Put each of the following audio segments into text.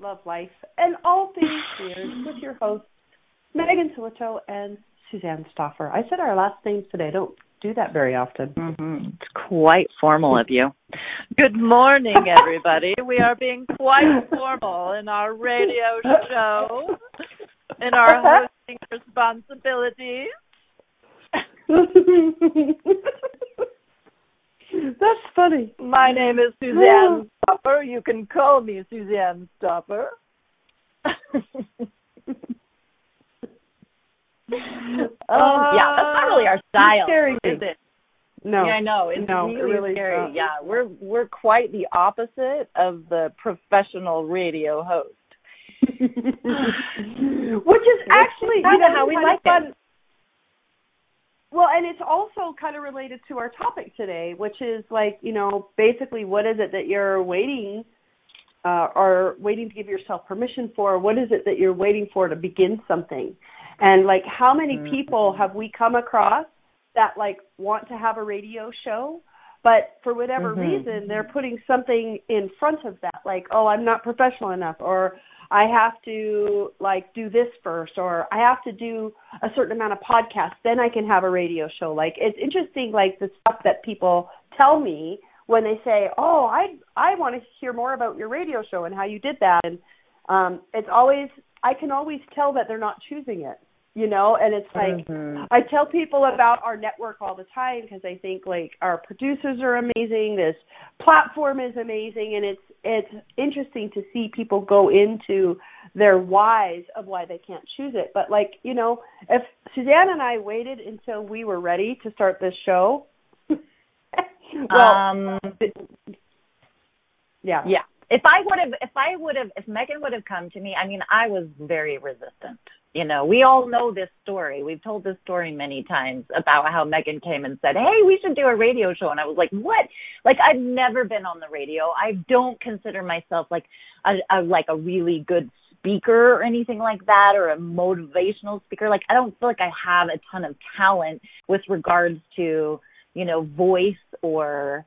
Love Life and All Things Weird with your hosts, Megan Sillito and Suzanne Stoffer. I said our last names today. I don't do that very often. Mm-hmm. It's quite formal of you. Good morning, everybody. we are being quite formal in our radio show, in our hosting responsibilities. That's funny. My name is Suzanne ah. Stopper. You can call me Suzanne Stopper. Oh, yeah, that's not really uh, our style, scaring is it? No. Yeah, I know. It's No, really, it really scary. not. Yeah, we're we're quite the opposite of the professional radio host. Which is actually you know, how we like fun. Well, and it's also kind of related to our topic today, which is like, you know, basically what is it that you're waiting uh, or waiting to give yourself permission for? What is it that you're waiting for to begin something? And like, how many Mm-hmm. people have we come across that like want to have a radio show, but for whatever Mhm. reason they're putting something in front of that, like, oh, I'm not professional enough, or I have to like do this first, or I have to do a certain amount of podcasts, then I can have a radio show. Like, it's interesting, like the stuff that people tell me when they say, "Oh, I I want to hear more about your radio show and how you did that." And um it's always I can always tell that they're not choosing it, you know, and it's like Mhm. I tell people about our network all the time because I think like our producers are amazing, this platform is amazing and it's it's interesting to see people go into their whys of why they can't choose it. But like, you know, if Suzanne and I waited until we were ready to start this show, well, um, yeah. yeah. If I would have, if I would have, if Megan would have come to me, I mean, I was very resistant. You know, we all know this story. We've told this story many times about how Megan came and said, "Hey, we should do a radio show," and I was like, "What?" Like, I've never been on the radio. I don't consider myself like a, a like a really good speaker or anything like that, or a motivational speaker. Like, I don't feel like I have a ton of talent with regards to you know voice or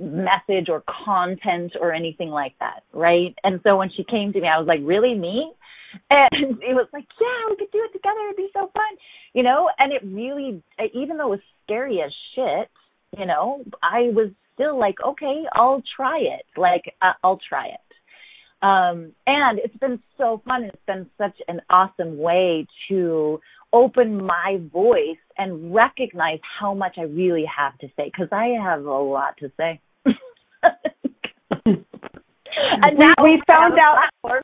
message or content or anything like that, right? And so when she came to me, I was like, really me? And it was like, yeah, we could do it together. It'd be so fun, you know? And it really, even though it was scary as shit, you know, I was still like, okay, I'll try it. Like, uh, I'll try it. Um, and it's been so fun. It's been such an awesome way to open my voice and recognize how much I really have to say because I have a lot to say. and now we I found out-.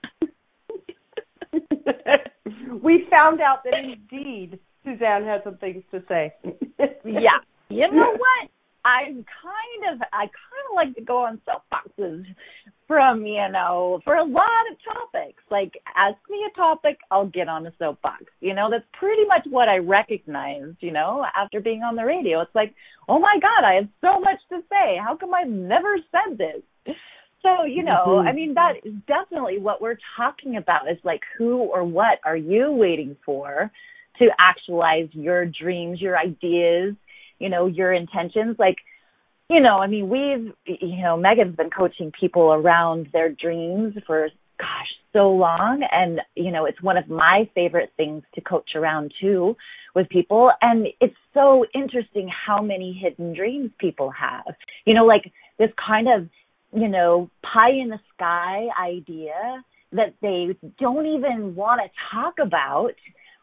we found out that indeed Suzanne had some things to say. yeah. You know what? I'm kind of I kind of like to go on soapboxes from you know for a lot of topics. Like ask me a topic, I'll get on a soapbox. You know that's pretty much what I recognized. You know after being on the radio, it's like oh my god, I have so much to say. How come I've never said this? So you know, Mhm. I mean that is definitely what we're talking about. Is like who or what are you waiting for to actualize your dreams, your ideas, you know, your intentions. Like, you know, I mean, we've, you know, Megan's been coaching people around their dreams for, gosh, so long. And, you know, it's one of my favorite things to coach around too with people. And it's so interesting how many hidden dreams people have. You know, like this kind of, you know, pie in the sky idea that they don't even want to talk about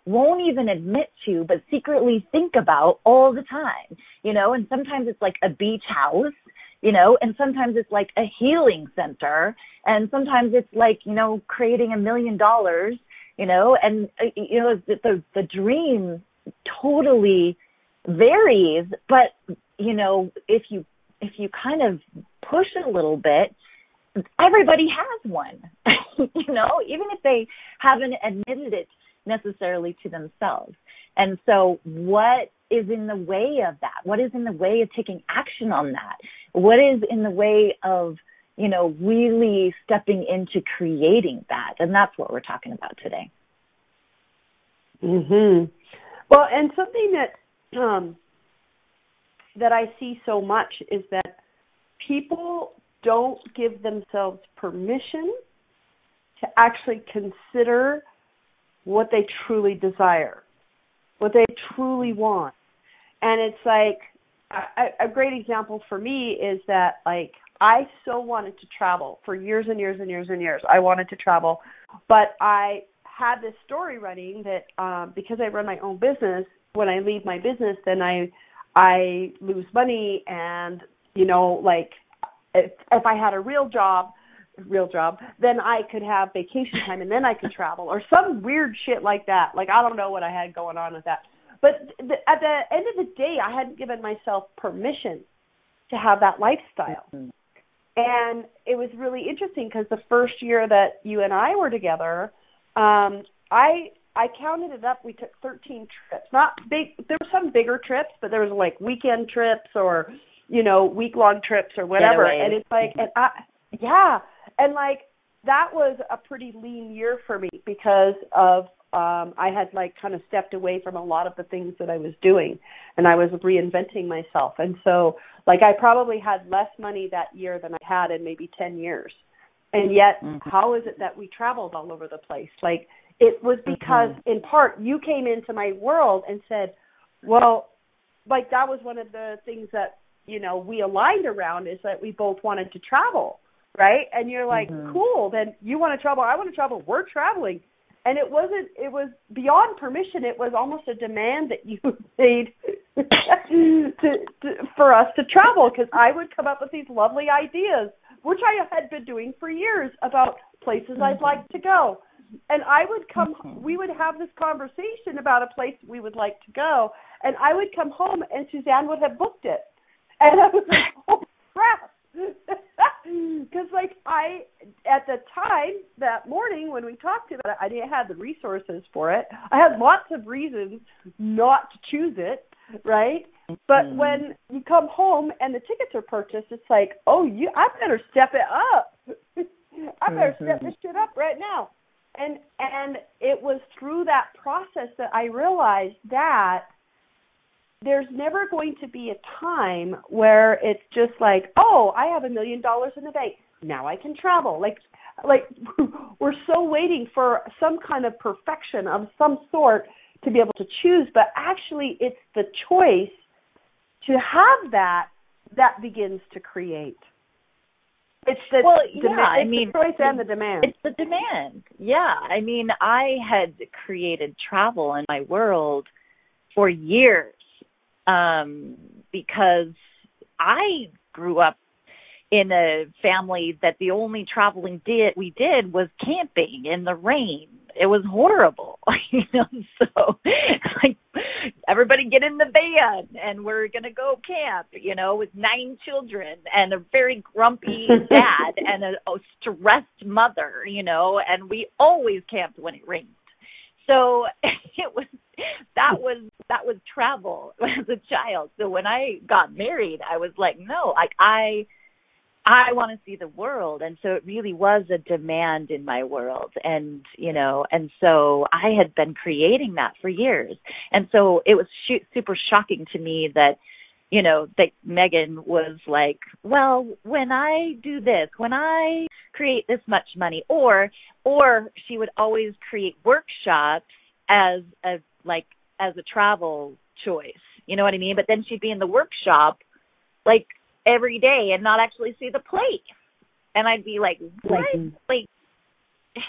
won't even admit to, but secretly think about all the time, you know, and sometimes it's like a beach house, you know, and sometimes it's like a healing center, and sometimes it's like, you know, creating a million dollars, you know, and, uh, you know, the, the, the dream totally varies, but, you know, if you, if you kind of push a little bit, everybody has one, you know, even if they haven't admitted it necessarily to themselves. And so, what is in the way of that? What is in the way of taking action on that? What is in the way of, you know, really stepping into creating that? And that's what we're talking about today. Mhm. Well, and something that um that I see so much is that people don't give themselves permission to actually consider what they truly desire, what they truly want. And it's like a, a great example for me is that like I so wanted to travel for years and years and years and years. I wanted to travel, but I had this story running that um because I run my own business, when I leave my business then I I lose money and you know like if if I had a real job, real job, then I could have vacation time and then I could travel or some weird shit like that. Like I don't know what I had going on with that. But the, at the end of the day, I hadn't given myself permission to have that lifestyle. Mm-hmm. And it was really interesting because the first year that you and I were together, um, I I counted it up. We took 13 trips. Not big. There were some bigger trips, but there was like weekend trips or you know, week long trips or whatever. And it's like and I yeah. And like that was a pretty lean year for me because of um I had like kind of stepped away from a lot of the things that I was doing and I was reinventing myself. And so like I probably had less money that year than I had in maybe 10 years. And yet mm-hmm. how is it that we traveled all over the place? Like it was because mm-hmm. in part you came into my world and said, "Well, like that was one of the things that you know we aligned around is that we both wanted to travel right and you're like mm-hmm. cool then you want to travel i want to travel we're traveling and it wasn't it was beyond permission it was almost a demand that you made to, to for us to travel because i would come up with these lovely ideas which i had been doing for years about places mm-hmm. i'd like to go and i would come mm-hmm. we would have this conversation about a place we would like to go and i would come home and suzanne would have booked it and I was like, oh crap. Because like I, at the time that morning when we talked about it, I didn't have the resources for it. I had lots of reasons not to choose it, right? But mm-hmm. when you come home and the tickets are purchased, it's like, oh, you, I better step it up. I better mm-hmm. step this shit up right now. And and it was through that process that I realized that there's never going to be a time where it's just like, oh, I have a million dollars in the bank. Now I can travel. Like like we're so waiting for some kind of perfection of some sort to be able to choose, but actually it's the choice to have that that begins to create. It's the well, demand, yeah, I mean, the choice and the demand. It's the demand. Yeah, I mean, I had created travel in my world for years um, because I grew up in a family that the only traveling did we did was camping in the rain. It was horrible, you know. So, like, everybody get in the van and we're gonna go camp, you know, with nine children and a very grumpy dad and a, a stressed mother, you know. And we always camped when it rained. So it was that was that was travel as a child. So when I got married, I was like, no, like I I want to see the world. And so it really was a demand in my world. And, you know, and so I had been creating that for years. And so it was sh- super shocking to me that, you know, that Megan was like, well, when I do this, when I create this much money, or, or she would always create workshops as a like as a travel choice. You know what I mean? But then she'd be in the workshop like every day and not actually see the place. And I'd be like, what? Like,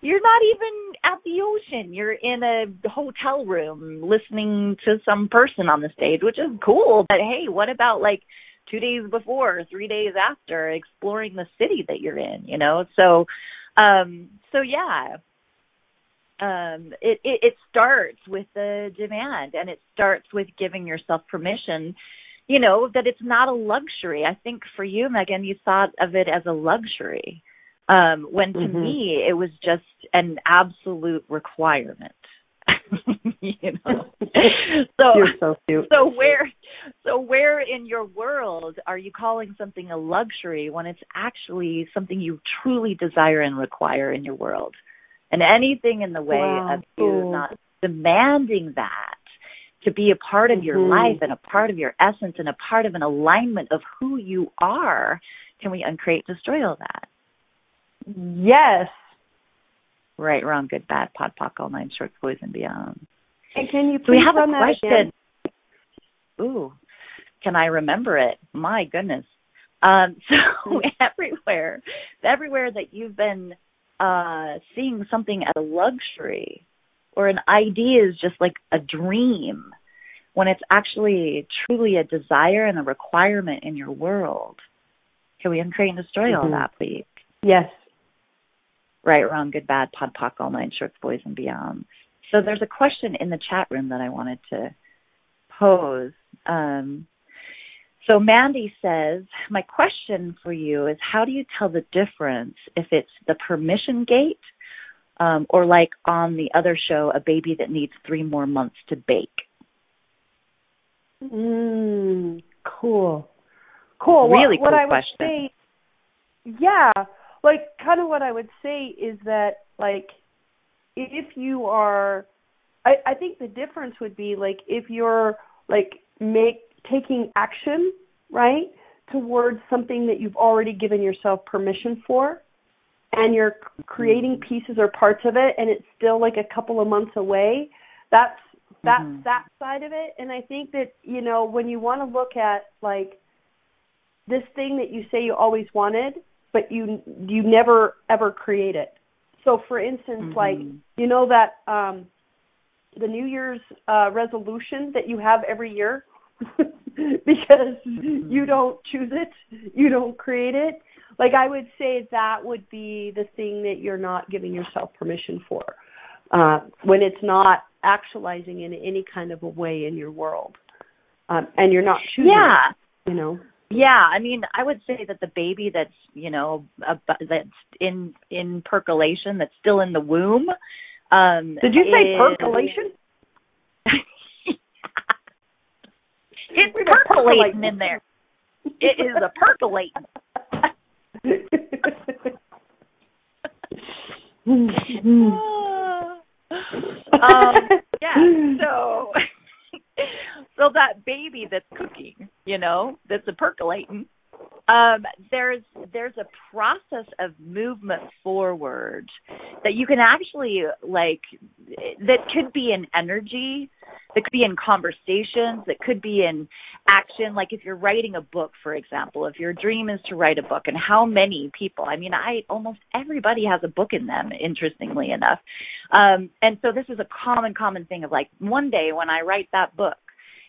you're not even at the ocean. You're in a hotel room listening to some person on the stage, which is cool. But hey, what about like two days before, three days after, exploring the city that you're in, you know? So um so yeah. Um it, it it starts with the demand and it starts with giving yourself permission you know that it's not a luxury i think for you megan you thought of it as a luxury um when to mm-hmm. me it was just an absolute requirement you know so You're so cute. so where so where in your world are you calling something a luxury when it's actually something you truly desire and require in your world and anything in the way wow. of you not demanding that to be a part of your mm-hmm. life and a part of your essence and a part of an alignment of who you are, can we uncreate, destroy all that? Yes. Right, wrong, good, bad, POD POC, all nine shorts, boys and beyond. And can you please so we have a question. Ooh, can I remember it? My goodness. Um, so everywhere, everywhere that you've been uh, seeing something as a luxury, or an idea is just like a dream when it's actually truly a desire and a requirement in your world. Can we uncreate and destroy mm-hmm. all that, please? Yes. Right, wrong, good, bad, POD POC, all nine shorts, boys and beyond. So there's a question in the chat room that I wanted to pose. Um, so Mandy says, my question for you is how do you tell the difference if it's the permission gate um, or like on the other show, a baby that needs three more months to bake. Mm, cool. Cool. Really what, cool I question. Say, yeah, like kind of what I would say is that like if you are, I, I think the difference would be like if you're like make taking action right towards something that you've already given yourself permission for and you're creating mm-hmm. pieces or parts of it and it's still like a couple of months away that's that's mm-hmm. that side of it and i think that you know when you want to look at like this thing that you say you always wanted but you you never ever create it so for instance mm-hmm. like you know that um the new year's uh resolution that you have every year because mm-hmm. you don't choose it you don't create it like I would say that would be the thing that you're not giving yourself permission for uh, when it's not actualizing in any kind of a way in your world, um, and you're not choosing. Yeah, you know. Yeah, I mean, I would say that the baby that's you know a, that's in in percolation, that's still in the womb. Um, Did you say is, percolation? It's percolating in there. It is a percolating. um, yeah, so so that baby that's cooking, you know, that's a percolating, um, there's there's a process of movement forward that you can actually like that could be in energy, that could be in conversations, that could be in action. Like if you're writing a book, for example, if your dream is to write a book, and how many people? I mean, I almost everybody has a book in them. Interestingly enough, um, and so this is a common common thing of like one day when I write that book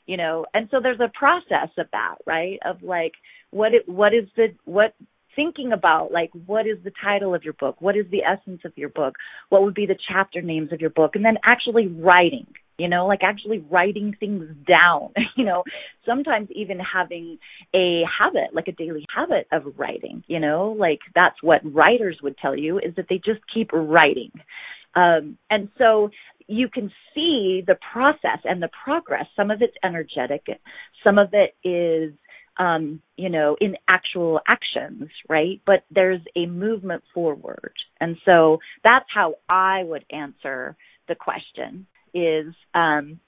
you know and so there's a process of that right? Of like what it what is the what thinking about like what is the title of your book? What is the essence of your book? What would be the chapter names of your book? And then actually writing you know like actually writing things down you know? Sometimes even having a habit like a daily habit of writing you know? Like that's what writers would tell you is that they just keep writing. Um and so you can see the process and the progress. Some of it's energetic, some of it is um, you know, in actual actions, right? But there's a movement forward. And so that's how I would answer the question is, um,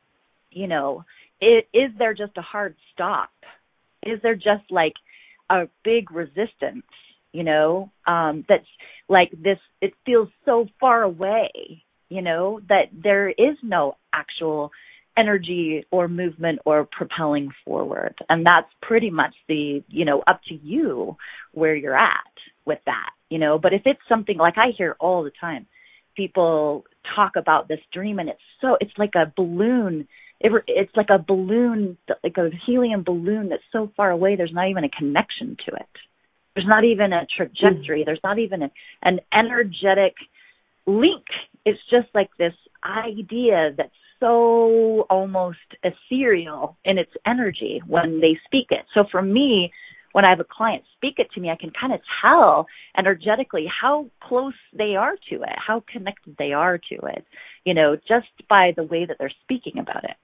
you know, it, is there just a hard stop? Is there just like a big resistance, you know, um, that's like this, it feels so far away, you know, that there is no actual energy or movement or propelling forward. And that's pretty much the, you know, up to you where you're at with that, you know. But if it's something like I hear all the time, people talk about this dream and it's so it's like a balloon it, it's like a balloon like a helium balloon that's so far away there's not even a connection to it there's not even a trajectory mm. there's not even a, an energetic link it's just like this idea that's so almost ethereal in its energy when they speak it so for me when I have a client speak it to me, I can kind of tell energetically how close they are to it, how connected they are to it, you know, just by the way that they're speaking about it.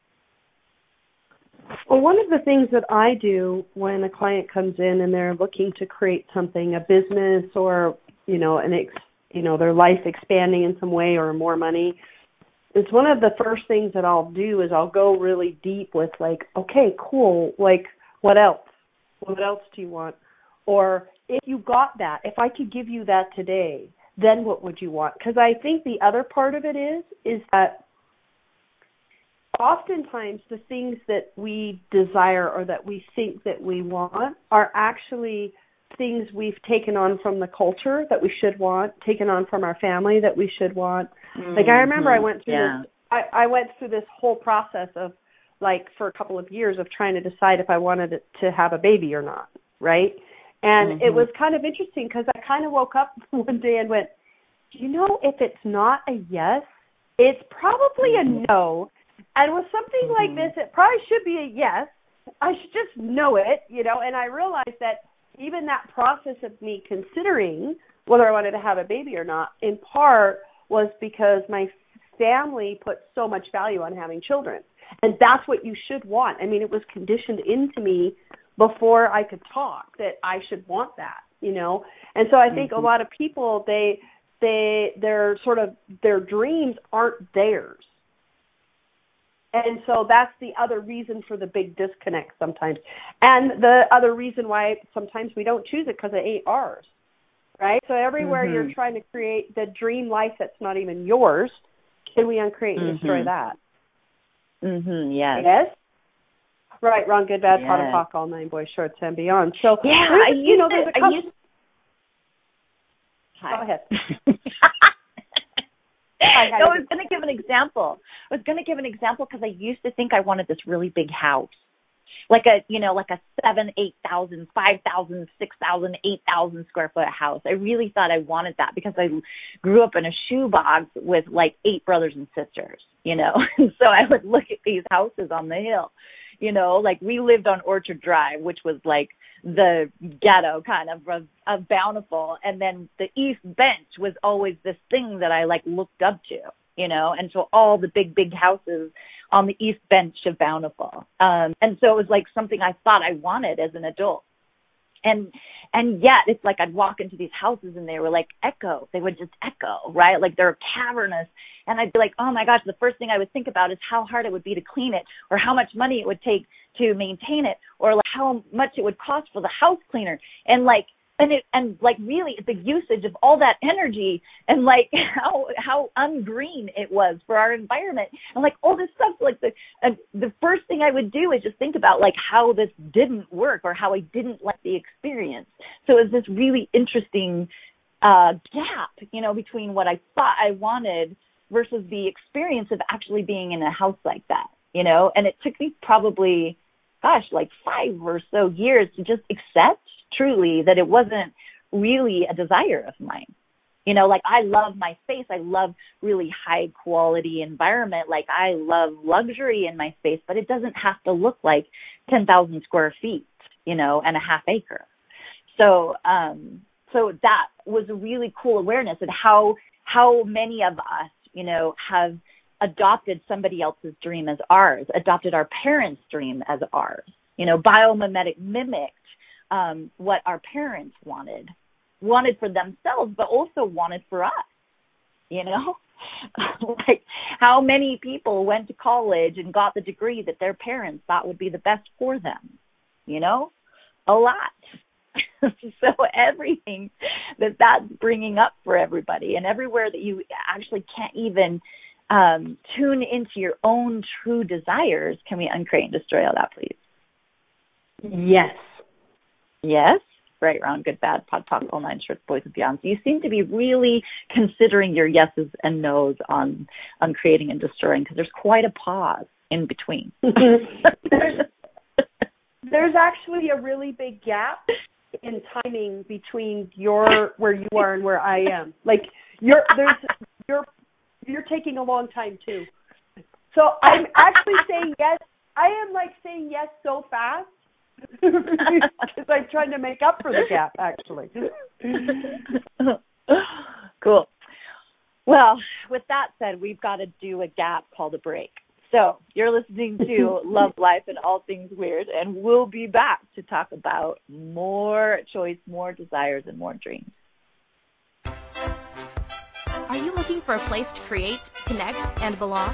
Well, one of the things that I do when a client comes in and they're looking to create something, a business or, you know, an ex, you know, their life expanding in some way or more money, it's one of the first things that I'll do is I'll go really deep with like, okay, cool, like what else? What else do you want? Or if you got that, if I could give you that today, then what would you want? Because I think the other part of it is is that oftentimes the things that we desire or that we think that we want are actually things we've taken on from the culture that we should want, taken on from our family that we should want. Mm-hmm. Like I remember I went through yeah. this I, I went through this whole process of like for a couple of years of trying to decide if I wanted to have a baby or not, right? And mm-hmm. it was kind of interesting because I kind of woke up one day and went, you know, if it's not a yes, it's probably mm-hmm. a no. And with something mm-hmm. like this, it probably should be a yes. I should just know it, you know. And I realized that even that process of me considering whether I wanted to have a baby or not, in part was because my family put so much value on having children and that's what you should want. I mean, it was conditioned into me before I could talk that I should want that, you know. And so I think mm-hmm. a lot of people they they their sort of their dreams aren't theirs. And so that's the other reason for the big disconnect sometimes. And the other reason why sometimes we don't choose it because it ain't ours. Right? So everywhere mm-hmm. you're trying to create the dream life that's not even yours, can we uncreate and mm-hmm. destroy that? Mhm. Yes. Yes. Right. Wrong. Good. Bad. Yes. POD and POC. All nine boys shorts and beyond. So yeah, you know, there's a couple. Used... Go ahead. I, no, I was going to give an example. I was going to give an example because I used to think I wanted this really big house, like a you know like a seven, eight thousand, five thousand, six thousand, eight thousand square foot house. I really thought I wanted that because I grew up in a shoebox with like eight brothers and sisters you know. so I would look at these houses on the hill, you know, like we lived on Orchard Drive, which was like the ghetto kind of of, of Bountiful, and then the East Bench was always this thing that I like looked up to, you know, and so all the big big houses on the East Bench of Bountiful, um, and so it was like something I thought I wanted as an adult and and yet it's like I'd walk into these houses and they were like echo. They would just echo, right? Like they're cavernous. And I'd be like, oh my gosh, the first thing I would think about is how hard it would be to clean it or how much money it would take to maintain it or like how much it would cost for the house cleaner. And like and it and like really the usage of all that energy and like how how ungreen it was for our environment. And like all this stuff like the and the first thing i would do is just think about like how this didn't work or how i didn't like the experience. So it was this really interesting uh gap you know between what i thought i wanted versus the experience of actually being in a house like that you know? And it took me probably gosh like five or so years to just accept truly that it wasn't really a desire of mine. You know, like I love my space. I love really high quality environment. Like I love luxury in my space, but it doesn't have to look like 10,000 square feet, you know, and a half acre. So, um, so that was a really cool awareness of how, how many of us, you know, have adopted somebody else's dream as ours, adopted our parents' dream as ours, you know, biomimetic mimicked um, what our parents wanted, wanted for themselves, but also wanted for us. You know, like how many people went to college and got the degree that their parents thought would be the best for them? You know, a lot. so everything that that's bringing up for everybody, and everywhere that you actually can't even um, tune into your own true desires, can we uncreate and destroy all that, please? Yes. Yes. right, wrong, good, bad, POD POC, all nine shorts, boys and beyond. So you seem to be really considering your yeses and nos on on creating and destroying because there's quite a pause in between. there's, there's actually a really big gap in timing between your where you are and where I am. Like you're there's you're you're taking a long time too. So I'm actually saying yes. I am like saying yes so fast because I'm trying to make up for the gap actually. cool. Well, with that said, we've got to do a gap called a break. So you're listening to Love Life and All Things Weird, and we'll be back to talk about more choice, more desires, and more dreams. Are you looking for a place to create, connect, and belong?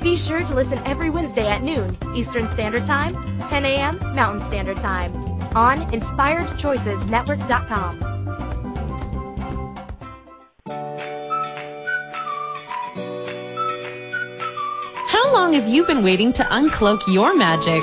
Be sure to listen every Wednesday at noon Eastern Standard Time, 10 a.m. Mountain Standard Time on InspiredChoicesNetwork.com. How long have you been waiting to uncloak your magic?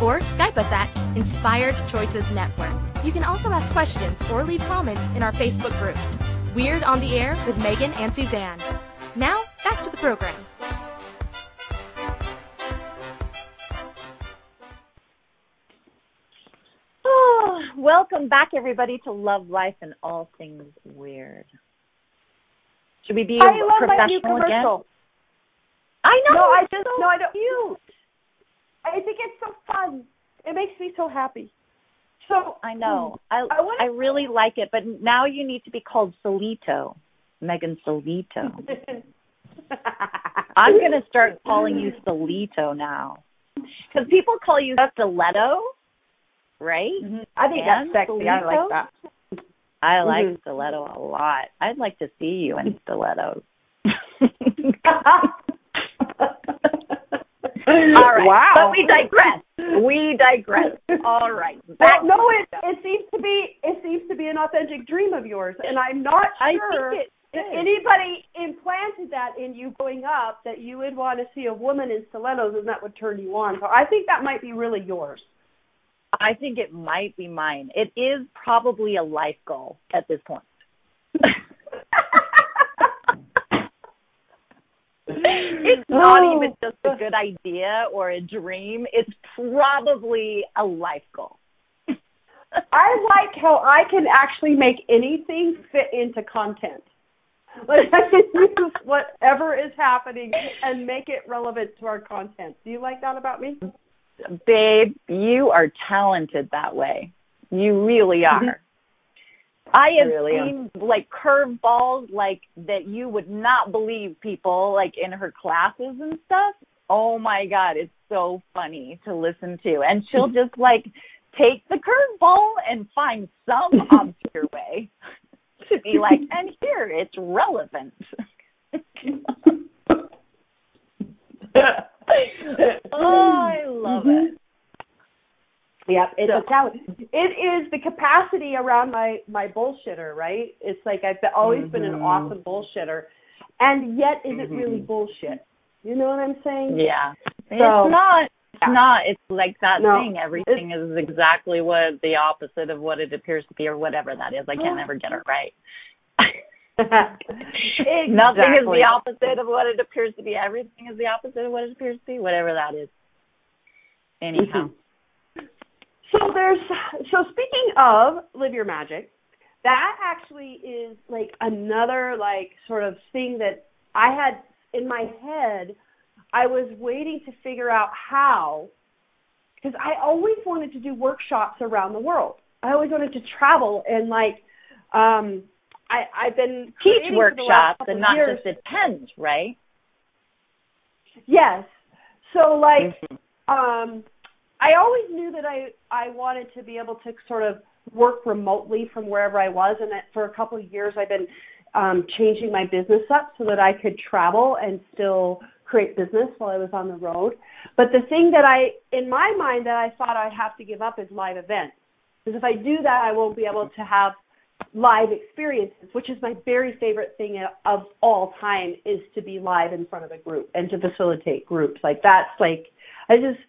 or Skype us at Inspired Choices Network. You can also ask questions or leave comments in our Facebook group, Weird on the Air with Megan and Suzanne. Now, back to the program. Oh, welcome back, everybody, to Love Life and All Things Weird. Should we be I love professional my new commercial. again? I know. No, I it's just so no, I don't. Cute. I think it's so fun. It makes me so happy. So I know. I I wanna- I really like it, but now you need to be called Solito, Megan Solito. I'm going to start calling you Solito now, because people call you Stiletto, right? I think And that's sexy. I like that. I like Mhm. stiletto a lot. I'd like to see you in stilettos. All right. Wow. But we digress. We digress. All right. Well, no, it it seems to be it seems to be an authentic dream of yours, and I'm not sure it if anybody implanted that in you growing up that you would want to see a woman in stilettos and that would turn you on. So I think that might be really yours. I think it might be mine. It is probably a life goal at this point. it's not Oh. even just a good idea or a dream. It's probably a life goal. I like how I can actually make anything fit into content. Like I can use whatever is happening and make it relevant to our content. Do you like that about me? Babe, you are talented that way. You really are. I have really seen like curveballs like that you would not believe people like in her classes and stuff. Oh my god, it's so funny to listen to. And she'll just like take the curveball and find some obscure way to be like, and here it's relevant. oh, I love mm-hmm. it. Yep, it's So- a talent. It is the capacity around my my bullshitter, right? It's like I've always been an Mhm. awesome bullshitter, and yet is it Mm-hmm. really bullshit? You know what I'm saying? Yeah. So- it's not. It's Yeah. not. It's like that No, thing. Everything is exactly what the opposite of what it appears to be, or whatever that is. I can't ever get it right. Nothing is Exactly. the opposite of what it appears to be. Everything is the opposite of what it appears to be. Whatever that is. Anyhow. So there's so speaking of live your magic, that actually is like another like sort of thing that I had in my head. I was waiting to figure out how because I always wanted to do workshops around the world. I always wanted to travel and like um I I've been Teach creating for the last workshops and not years. just attend, right? Yes. So like Mm-hmm. um I always knew that I I wanted to be able to sort of work remotely from wherever I was and that for a couple of years I've been um changing my business up so that I could travel and still create business while I was on the road. But the thing that I in my mind that I thought I'd have to give up is live events. Because if I do that I won't be able to have live experiences, which is my very favorite thing of all time is to be live in front of a group and to facilitate groups. Like that's like I just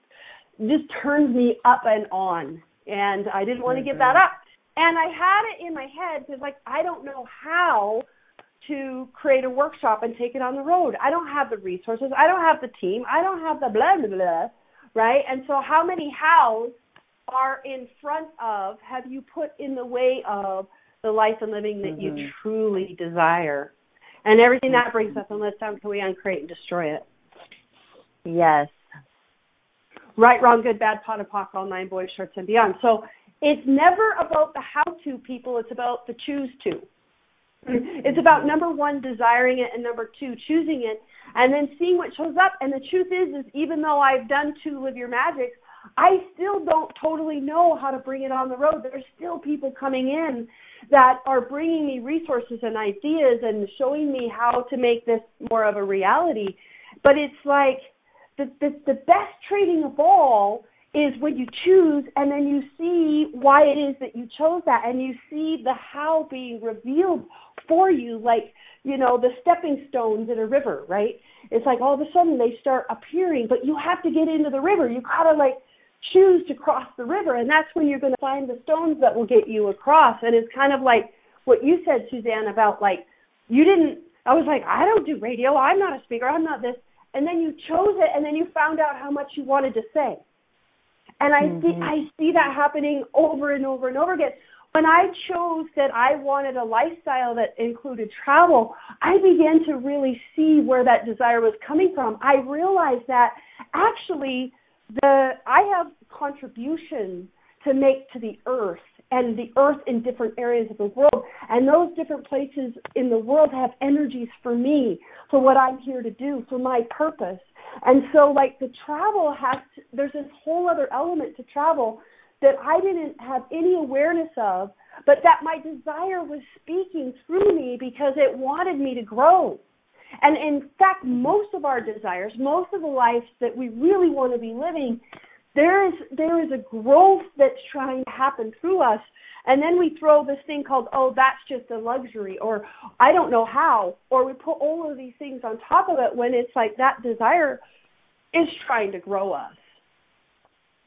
just turns me up and on and I didn't want to give that mm-hmm. up. And I had it in my head because like I don't know how to create a workshop and take it on the road. I don't have the resources. I don't have the team. I don't have the blah blah blah, right? And so how many hows are in front of have you put in the way of the life and living that you Mhm. truly desire? And everything that mm-hmm. brings up on the down can we uncreate and destroy it? Yes. Right, wrong, good, bad, POD and POC, all nine boys, shorts, and beyond. So it's never about the how to people, it's about the choose to. It's about number one, desiring it, and number two, choosing it, and then seeing what shows up. And the truth is, is even though I've done two Live Your Magics, I still don't totally know how to bring it on the road. There's still people coming in that are bringing me resources and ideas and showing me how to make this more of a reality. But it's like the, the the best trading of all is when you choose and then you see why it is that you chose that and you see the how being revealed for you like you know the stepping stones in a river right? It's like all of a sudden they start appearing but you have to get into the river. You gotta like choose to cross the river and that's when you're going to find the stones that will get you across. And it's kind of like what you said suzanne about like you didn't i was like i don't do radio. I'm not a speaker. I'm not this and then you chose it and then you found out how much you wanted to say. And i see mm-hmm. i see that happening over and over and over again. When i chose that i wanted a lifestyle that included travel i began to really see where that desire was coming from. I realized that actually the I have contribution to make to the earth and the earth in different areas of the world. And those different places in the world have energies for me for what I'm here to do for my purpose. And so like the travel has to, there's this whole other element to travel that I didn't have any awareness of but that my desire was speaking through me because it wanted me to grow. And in fact, most of our desires, most of the life that we really want to be living, there is there is a growth that's trying to happen through us. And then we throw this thing called, oh, that's just a luxury, or I don't know how, or we put all of these things on top of it when it's like that desire is trying to grow us.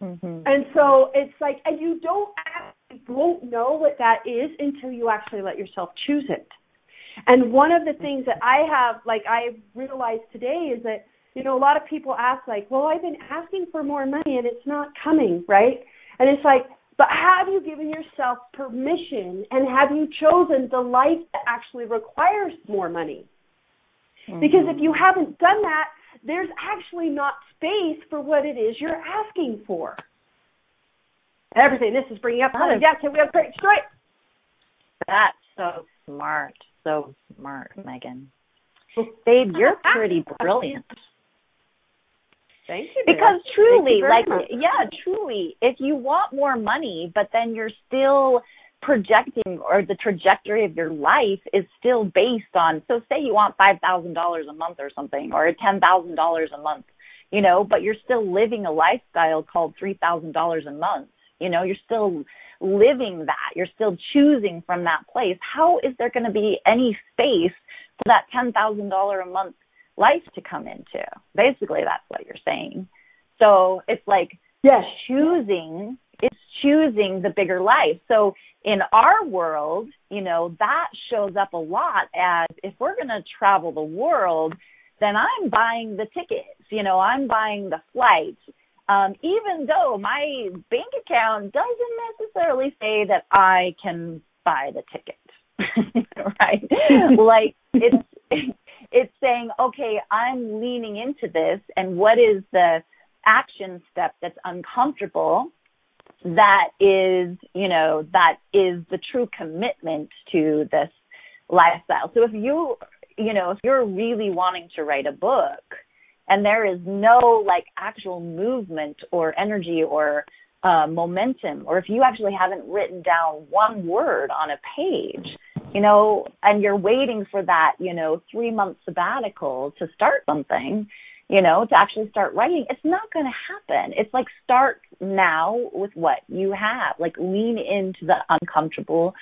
Mm-hmm. And so it's like, and you don't actually won't know what that is until you actually let yourself choose it. And one of the things that I have, like I realized today, is that you know a lot of people ask, like, well, I've been asking for more money and it's not coming, right? And it's like, but have you given yourself permission and have you chosen the life that actually requires more money? Mm-hmm. Because if you haven't done that, there's actually not space for what it is you're asking for. Everything this is bringing up, That is- yes, and we have great straight. That's so smart. So smart, Megan. Babe, you're pretty brilliant. Thank you. dear. Because truly, you like, much. yeah, truly, if you want more money, but then you're still projecting or the trajectory of your life is still based on, so say you want $5,000 a month or something, or $10,000 a month, you know, but you're still living a lifestyle called $3,000 a month. You know, you're still living that. You're still choosing from that place. How is there going to be any space for that $10,000 a month life to come into. Basically, that's what you're saying. So it's like yes. choosing, it's choosing the bigger life. So in our world, you know, that shows up a lot as if we're going to travel the world, then I'm buying the tickets, you know, I'm buying the flights. Um, even though my bank account doesn't necessarily say that I can buy the ticket, right? like it's it's saying, okay, I'm leaning into this, and what is the action step that's uncomfortable that is, you know, that is the true commitment to this lifestyle. So if you, you know, if you're really wanting to write a book and there is no like actual movement or energy or uh, momentum, or if you actually haven't written down one word on a page, you know, and you're waiting for that, you know, three month sabbatical to start something, you know, to actually start writing, it's not going to happen. It's like start now with what you have. Like lean into the uncomfortable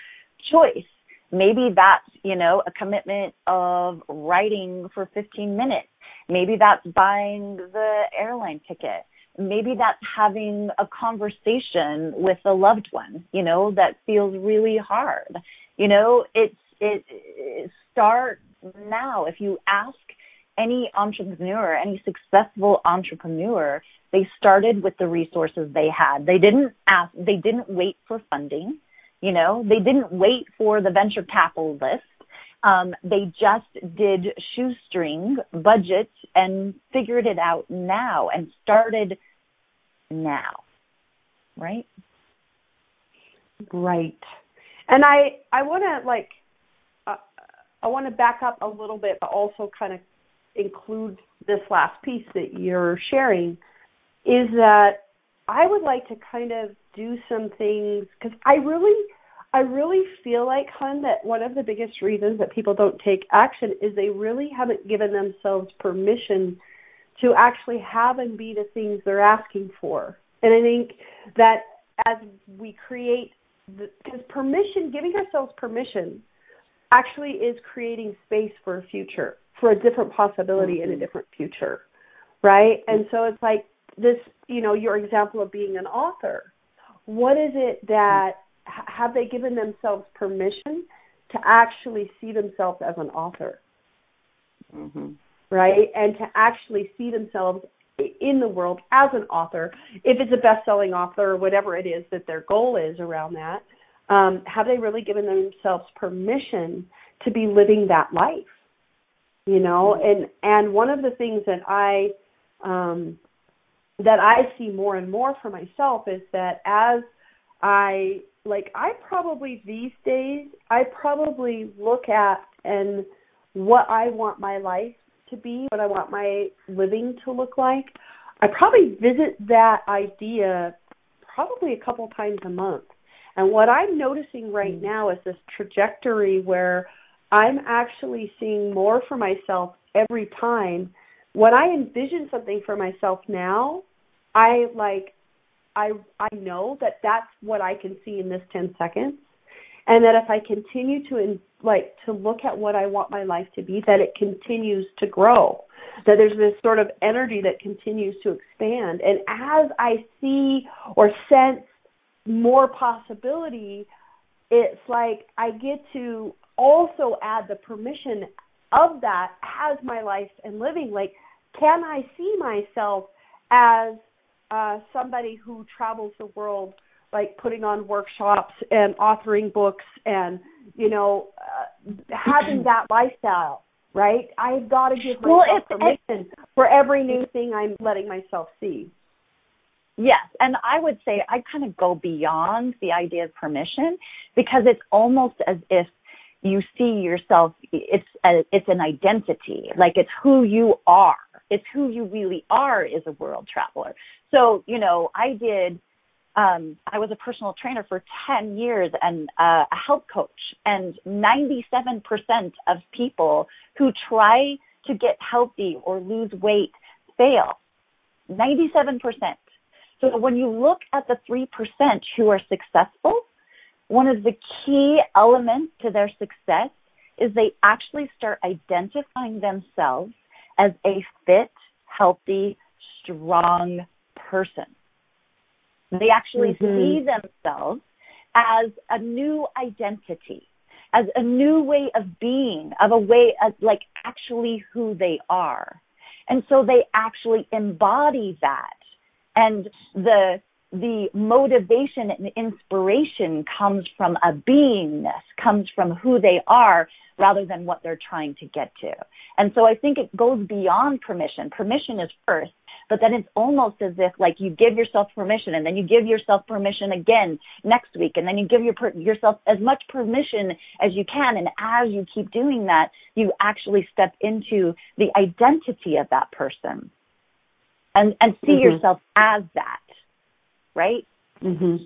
choice. Maybe that's, you know, a commitment of writing for 15 minutes. Maybe that's buying the airline ticket. Maybe that's having a conversation with a loved one, you know, that feels really hard. You know, it's, it, it start now. If you ask any entrepreneur, any successful entrepreneur, they started with the resources they had. They didn't ask, they didn't wait for funding. You know, they didn't wait for the venture capitalist. Um, they just did shoestring budget and figured it out now and started now. Right? Right. And I, I want to like, uh, I want to back up a little bit, but also kind of include this last piece that you're sharing is that I would like to kind of do some things because I really I really feel like hun that one of the biggest reasons that people don't take action is they really haven't given themselves permission to actually have and be the things they're asking for. And I think that as we create because permission, giving ourselves permission actually is creating space for a future for a different possibility mm-hmm. in a mm-hmm. different future, right? And so it's like this, you know, your example of being an author. What is it that have they given themselves permission to actually see themselves as an author? Mm-hmm. Right? And to actually see themselves in the world as an author, if it's a best-selling author or whatever it is that their goal is around that, um, have they really given themselves permission to be living that life? you know mm-hmm. and and one of the things that i um that i see more and more for myself is that as i like i probably these days i probably look at and what i want my life to be what i want my living to look like i probably visit that idea probably a couple times a month and what i'm noticing right mm-hmm. now is this trajectory where I'm actually seeing more for myself every time. When I envision something for myself now, I like I I know that that's what I can see in this 10 seconds and that if I continue to in, like to look at what I want my life to be that it continues to grow that there's this sort of energy that continues to expand and as I see or sense more possibility it's like I get to also add the permission of that as my life and living. Like, can I see myself as uh, somebody who travels the world, like putting on workshops and authoring books and, you know, uh, having that lifestyle? Right? I've got to give myself well, it's, permission it's, for every new thing I'm letting myself see. Yes, and I would say I kind of go beyond the idea of permission because it's almost as if you see yourself it's a, it's an identity like it's who you are it's who you really are as a world traveler so you know i did um i was a personal trainer for 10 years and uh, a health coach. And 97% of people who try to get healthy or lose weight fail. 97% so when you look at the 3% who are successful one of the key elements to their success is they actually start identifying themselves as a fit, healthy, strong person. They actually Mhm. see themselves as a new identity, as a new way of being, of a way of like actually who they are. And so they actually embody that. And the the motivation and inspiration comes from a beingness, comes from who they are rather than what they're trying to get to. And so I think it goes beyond permission. Permission is first, but then it's almost as if like you give yourself permission and then you give yourself permission again next week and then you give your, yourself as much permission as you can and as you keep doing that, you actually step into the identity of that person and and see Mhm. yourself as that right? hmm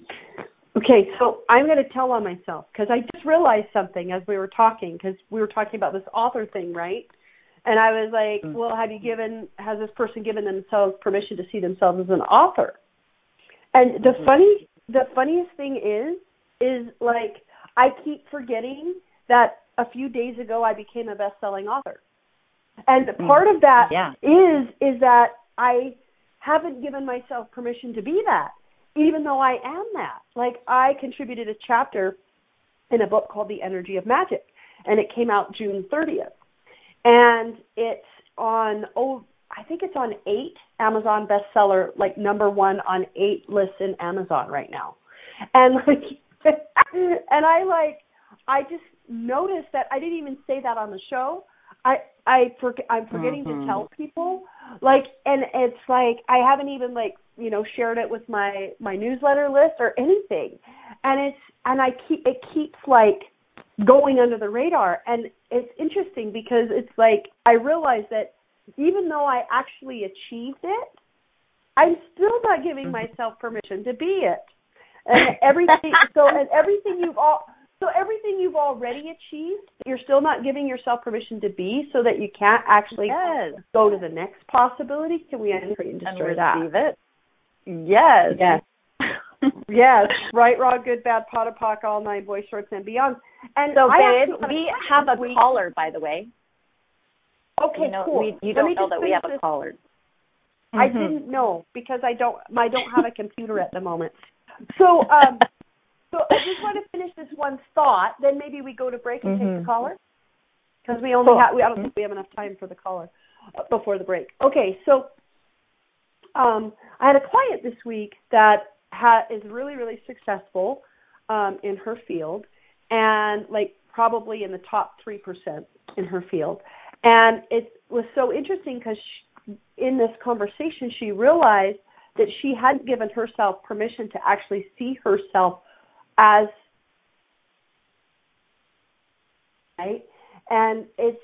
Okay, so I'm going to tell on myself because I just realized something as we were talking because we were talking about this author thing, right? And I was like, Mm. well, have you given has this person given themselves permission to see themselves as an author? And the Mhm. funny the funniest thing is is like I keep forgetting that a few days ago I became a best-selling author. And part of that Yeah. is is that I haven't given myself permission to be that even though I am that. Like I contributed a chapter in a book called The Energy of Magic and it came out June 30th. And it's on oh I think it's on 8 Amazon bestseller like number 1 on 8 lists in Amazon right now. And like and I like I just noticed that I didn't even say that on the show. I I for, I'm forgetting Mhm. to tell people like and it's like I haven't even like you know shared it with my my newsletter list or anything. And it's and I keep it keeps like going under the radar. And it's interesting because it's like I realize that even though I actually achieved it I'm still not giving mm-hmm. myself permission to be it. And everything so and everything you've all so everything you've already achieved you're still not giving yourself permission to be so that you can't actually Yes. go to the next possibility. Can we end and And destroy that? receive it. Yes. Yes. yes, right, wrong, good, bad, POD of POC, all nine boy shorts and beyond. And So, I babe, we have a week. caller, by the way. Okay, you know, cool. we, you Let don't know that we have a this. caller. I Mhm. didn't know because I don't I don't have a computer at the moment. So um so I just want to finish this one thought, then maybe we go to break and take Mhm. the caller because we only Cool. have we I don't think we have enough time for the caller uh, before the break. Okay, so um I had a client this week that ha- is really really successful um in her field and like probably in the top 3% in her field. And it was so interesting because in this conversation, she realized that she hadn't given herself permission to actually see herself as right, and it's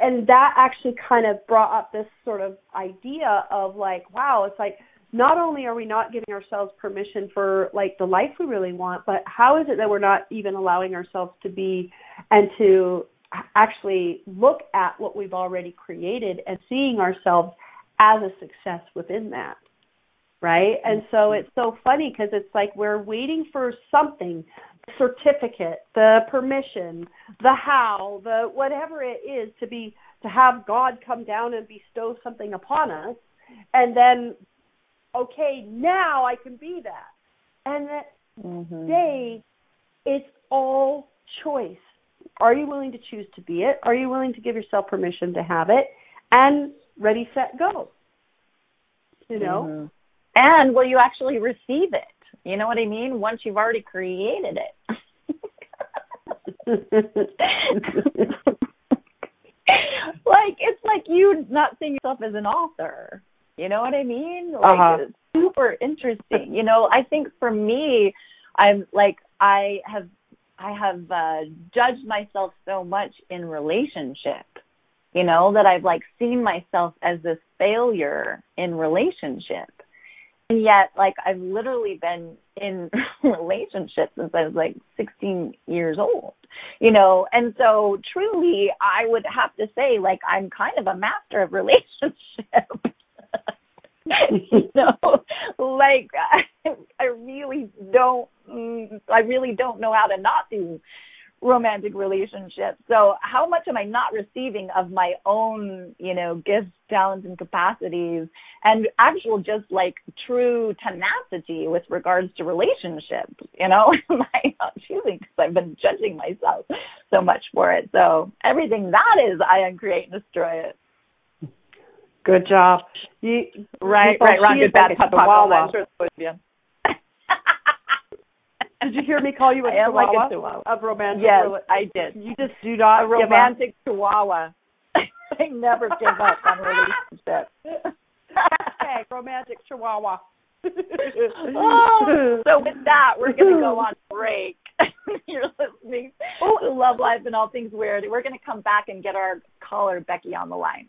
and that actually kind of brought up this sort of idea of like, wow, it's like not only are we not giving ourselves permission for like the life we really want, but how is it that we're not even allowing ourselves to be and to actually look at what we've already created and seeing ourselves as a success within that right? And so it's so funny because it's like we're waiting for something certificate the permission the how the whatever it is to be to have god come down and bestow something upon us and then okay now i can be that and that Mhm. day it's all choice are you willing to choose to be it? Are you willing to give yourself permission to have it? And ready, set, go. You know? Mhm. And will you actually receive it? You know what I mean? Once you've already created it. like it's like you not seeing yourself as an author. You know what I mean? Like Uh-huh. it's super interesting. You know, I think for me, I'm like I have I have uh judged myself so much in relationship. You know, that I've like seen myself as this failure in relationship. Yet like I've literally been in relationships since I was like 16 years old. You know, and so truly I would have to say like I'm kind of a master of relationship. you know, like I, I really don't, mm, I really don't know how to not do romantic relationship. So how much am I not receiving of my own, you know, gifts, talents, and capacities, and actual just like true tenacity with regards to relationships? You know, am I not choosing because I've been judging myself so much for it. So everything that is, I uncreate and destroy it. Good job. You, right, right, good, bad. Did you hear me call you a chihuahua, like a chihuahua of romantic? Yes, rela- I did. You just do not A romantic chihuahua. I never give up on relationships. okay, romantic chihuahua. oh, so with that, we're going to go on break. You're listening to oh. Love Life and All Things Weird. We're going to come back and get our caller Becky on the line.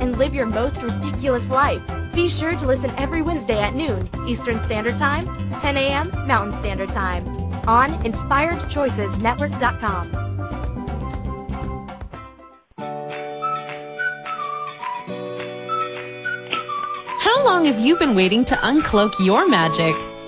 and live your most ridiculous life. Be sure to listen every Wednesday at noon Eastern Standard Time, 10 a.m. Mountain Standard Time on InspiredChoicesNetwork.com. How long have you been waiting to uncloak your magic?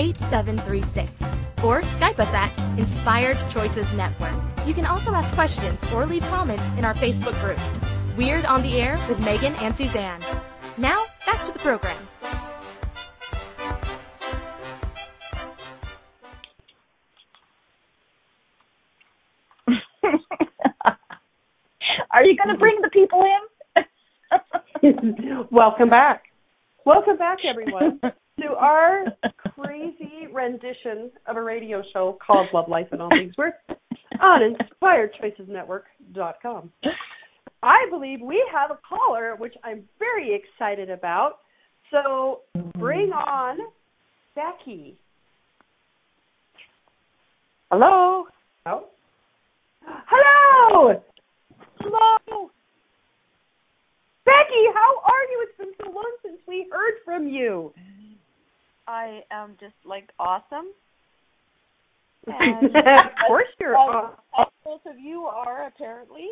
613-800-8736 or Skype us at Inspired Choices Network. You can also ask questions or leave comments in our Facebook group, Weird on the Air with Megan and Suzanne. Now, back to the program. Are you going to bring the people in? Welcome back. Welcome back, everyone, to our crazy rendition of a radio show called Love Life and All Things Weird on InspiredChoicesNetwork.com. I believe we have a caller, which I'm very excited about. So bring on Becky. Hello. Oh. Hello. Hello. Becky, how are you? It's been so long since we heard from you. I am just like awesome. And of course you're awesome. As both of you are apparently.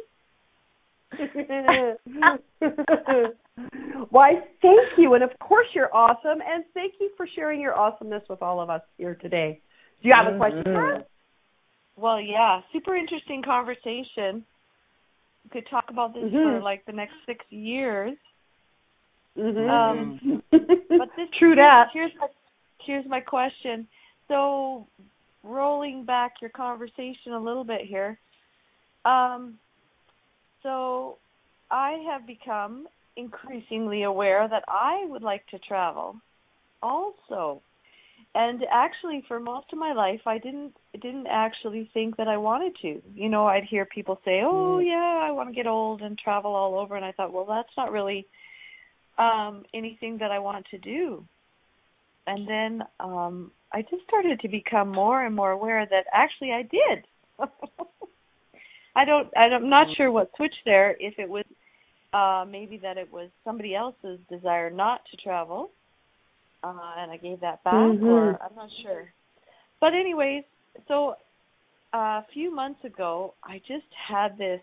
Why, thank you. And of course you're awesome. And thank you for sharing your awesomeness with all of us here today. Do you have a question for us? Well, yeah, super interesting conversation. We could talk about this mm-hmm. for like the next six years. Mm-hmm. Um, but this true that. Here's my here's my question. So, rolling back your conversation a little bit here. Um, so, I have become increasingly aware that I would like to travel, also. And actually, for most of my life, I didn't didn't actually think that I wanted to. You know, I'd hear people say, "Oh, yeah, I want to get old and travel all over," and I thought, well, that's not really um anything that I want to do. And then um I just started to become more and more aware that actually I did. I don't I'm not sure what switched there if it was uh maybe that it was somebody else's desire not to travel. Uh and I gave that back mm-hmm. or I'm not sure. But anyways, so uh, a few months ago I just had this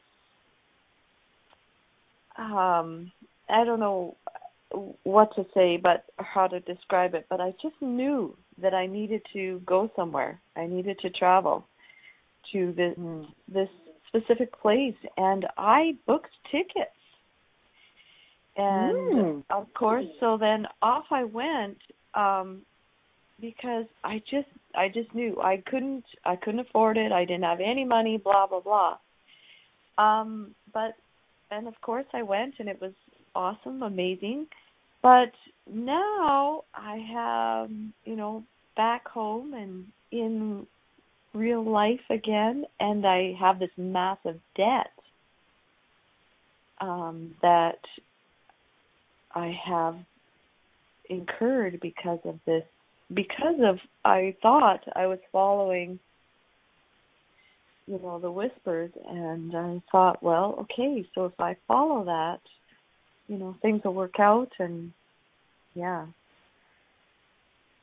um I don't know what to say but how to describe it, but I just knew that I needed to go somewhere. I needed to travel to this Mm. this specific place and I booked tickets. And Mm. of course, so then off I went um because I just I just knew I couldn't I couldn't afford it. I didn't have any money, blah blah blah. Um but and of course I went and it was awesome, amazing. But now I have, you know, back home and in real life again and I have this massive debt um that I have incurred because of this because of I thought I was following you know the whispers and I thought well okay so if I follow that you know things will work out and yeah.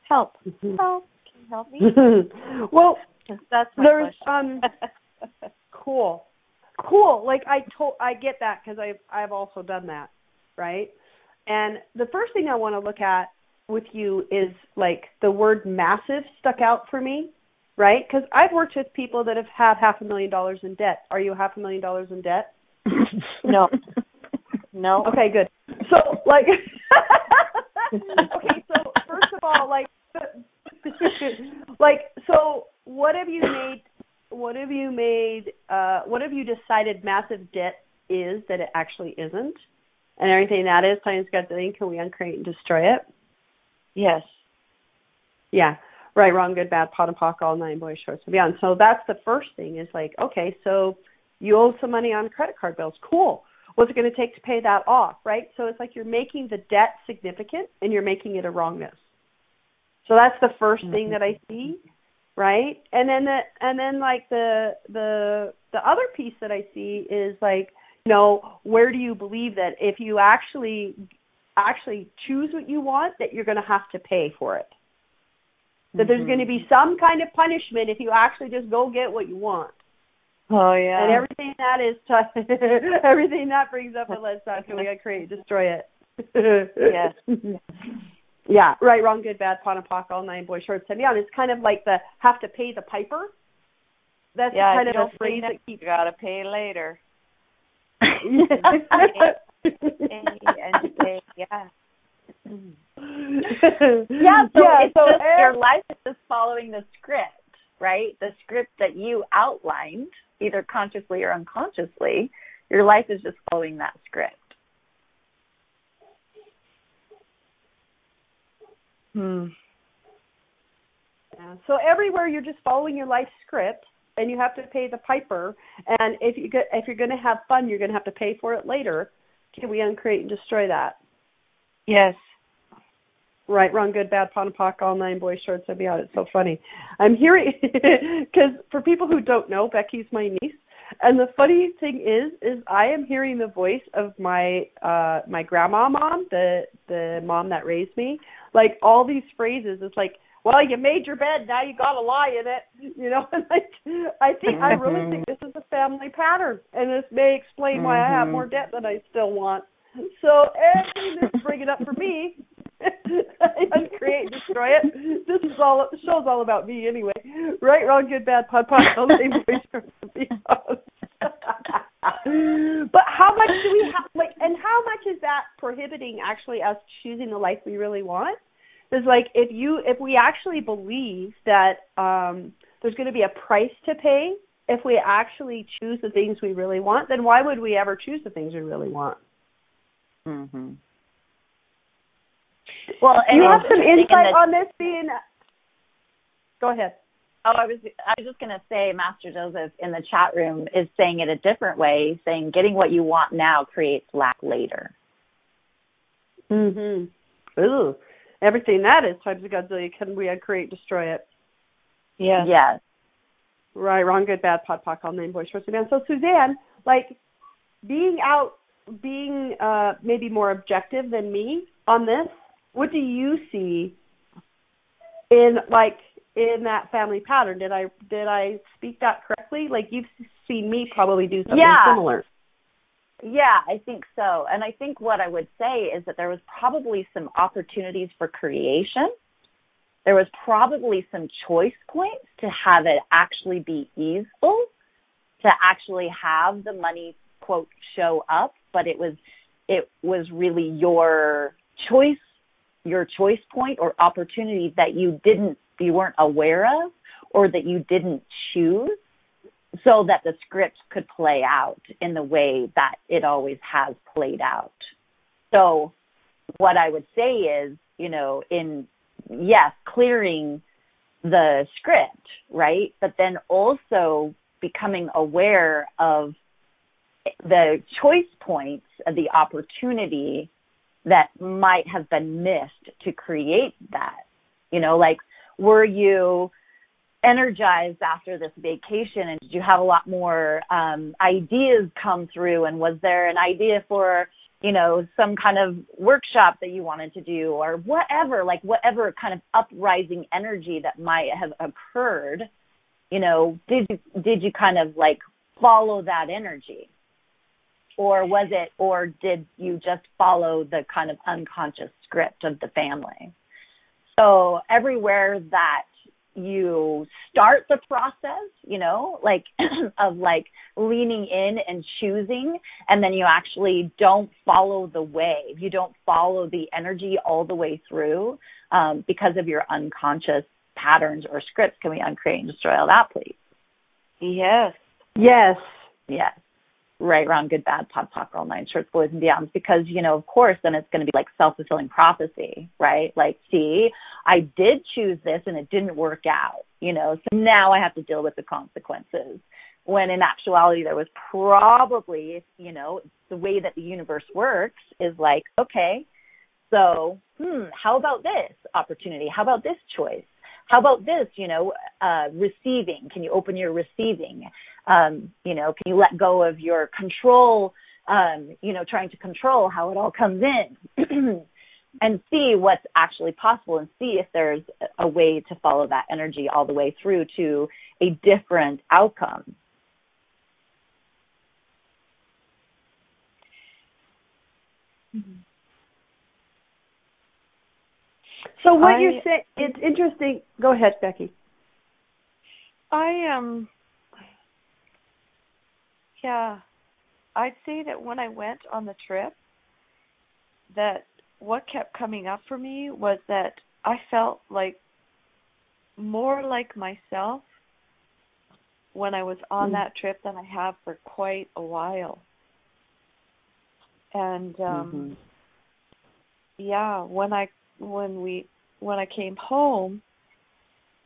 Help. Help. Can you help me? Well, that's my there's question. um cool. Cool. Like i told i get that because i've i've also done that right? And the first thing i want to look at with you is like the word massive stuck out for me right? Because i've worked with people that have had half a million dollars in debt. Are you half a million dollars in debt? No no. Okay good. So like okay so first of all like like so what have you made what have you made uh what have you decided massive debt is that it actually isn't? And everything that is times got the link can we uncreate and destroy it? Yes. Yeah. Right wrong good bad POD and POC all nine boys shorts and beyond. So that's the first thing is like okay so you owe some money on credit card bills. Cool what's it going to take to pay that off right? So it's like you're making the debt significant and you're making it a wrongness. So that's the 1st thing that i mm-hmm. see right? And then the and then like the the the other piece that i see is like you know where do you believe that if you actually actually choose what you want that you're going to have to pay for it? That there's mm-hmm. going to be some kind of punishment if you actually just go get what you want oh yeah. And everything that is t- everything that brings up in let's talk we create destroy it. Yes. Yeah right wrong good bad POD and POC all nine boys shorts. And beyond it's kind of like the have to pay the piper. That's yeah kind of a phrase that keeps you gotta pay later. And, and say yeah. Yeah, so yeah, it's so just your life is just following the script, right? The script that you outlined, either consciously or unconsciously. Your life is just following that script. hmm Yeah. So everywhere you're just following your life script, and you have to pay the piper. And if you if you're going to have fun, you're going to have to pay for it later. Can we uncreate and destroy that? yes Right, wrong, good, bad, POD and POC, all nine boys shorts. I'd be out. It's so funny. I'm hearing because for people who don't know, Becky's my niece, and the funny thing is, is I am hearing the voice of my uh my grandma mom, the the mom that raised me. Like all these phrases, it's like, well, you made your bed, now you got to lie in it, you know. And like, I think I really think this is a family pattern, and this may explain why I have more debt than I still want. So everything that's bringing up for me, uncreate, and destroy it. This is all. The show's all about me anyway. Right, wrong, good, bad, POD, POC. All the same voice. from the but how much do we have? Like, and how much is that prohibiting actually us choosing the life we really want? Is like if you if we actually believe that um there's going to be a price to pay if we actually choose the things we really want, then why would we ever choose the things we really want? Mm-hmm. Well, you have some insight the- on this being Go ahead. Oh, I was I was just gonna say, Master Joseph in the chat room is saying it a different way, saying getting what you want now creates lack later. Mhm. Ooh. Everything that is times of Godzilla can we create destroy it. yes Yes. Right, wrong, good, bad, POD, POC, all name, boys, first man. So Suzanne, like being out, being uh maybe more objective than me on this. What do you see in like in that family pattern? Did I did I speak that correctly? Like you've seen me probably do something Yeah. similar. Yeah, I think so. And I think what I would say is that there was probably some opportunities for creation. There was probably some choice points to have it actually be easeful, to actually have the money quote show up, but it was it was really your choice, your choice point or opportunity that you didn't you weren't aware of or that you didn't choose so that the script could play out in the way that it always has played out. So what I would say is, you know, in yes, clearing the script, right? But then also becoming aware of the choice points of the opportunity that might have been missed to create that. You know, like were you energized after this vacation and did you have a lot more um ideas come through and was there an idea for you know some kind of workshop that you wanted to do or whatever like whatever kind of uprising energy that might have occurred you know did you did you kind of like follow that energy or was it or did you just follow the kind of unconscious script of the family so everywhere that you start the process, you know, like of like leaning in and choosing, and then you actually don't follow the wave. You don't follow the energy all the way through um, because of your unconscious patterns or scripts. Can we uncreate and destroy all that, please? Yes. Yes. Yes right, wrong, good, bad, POD, POC, all nine shorts, boys and beyonds, because, you know, of course, then it's going to be like self-fulfilling prophecy, right? Like, see, I did choose this and it didn't work out, you know, so now I have to deal with the consequences. When in actuality, there was probably, you know, the way that the universe works is like, okay, so, hmm, how about this opportunity? How about this choice? How about this, you know, uh, receiving? Can you open your receiving? Um, you know, can you let go of your control, um, you know, trying to control how it all comes in and see what's actually possible and see if there's a way to follow that energy all the way through to a different outcome. Mm-hmm. So what I, you're saying, it's interesting. Go ahead, Becky. I um yeah. I'd say that when I went on the trip that what kept coming up for me was that I felt like more like myself when I was on mm. that trip than I have for quite a while. And um mm-hmm. yeah, when I when we when I came home,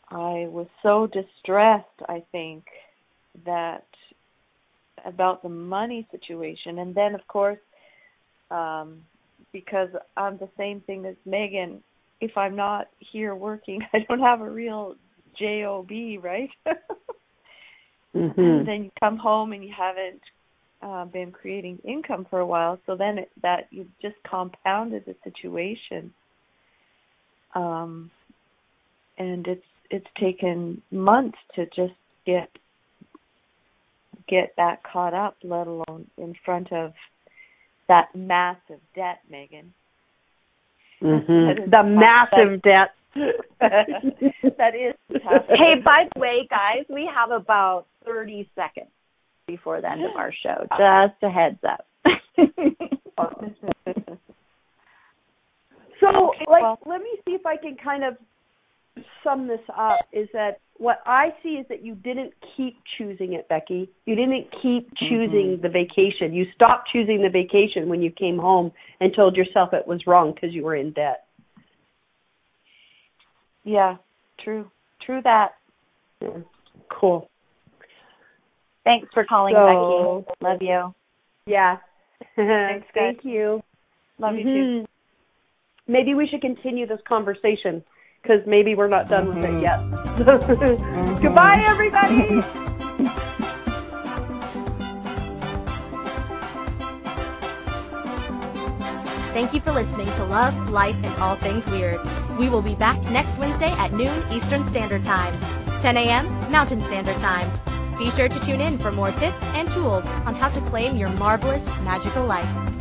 I was so distressed, I think, that about the money situation. And then, of course, um, because I'm the same thing as Megan, if I'm not here working, I don't have a real job, right? mm-hmm. And then you come home and you haven't uh, been creating income for a while, so then it, that you've just compounded the situation um, and it's it's taken months to just get get that caught up, let alone in front of that massive debt, Megan. Mm-hmm. The massive debt. that is tough. Hey, by the way, guys, we have about 30 seconds before the end of our show. Just a heads up. So, like, well, let me see if I can kind of sum this up. Is that what I see is that you didn't keep choosing it, Becky. You didn't keep choosing mm-hmm. the vacation. You stopped choosing the vacation when you came home and told yourself it was wrong because you were in debt. Yeah, true. True that. Yeah. Cool. Thanks for calling, so, Becky. Love you. Yeah. Thanks, Thank you. Love mm-hmm. you too maybe we should continue this conversation because maybe we're not done mm-hmm. with it yet. mm-hmm. Goodbye, everybody. Thank you for listening to Love, Life, and All Things Weird. We will be back next Wednesday at noon Eastern Standard Time, 10 a.m. Mountain Standard Time. Be sure to tune in for more tips and tools on how to claim your marvelous magical life.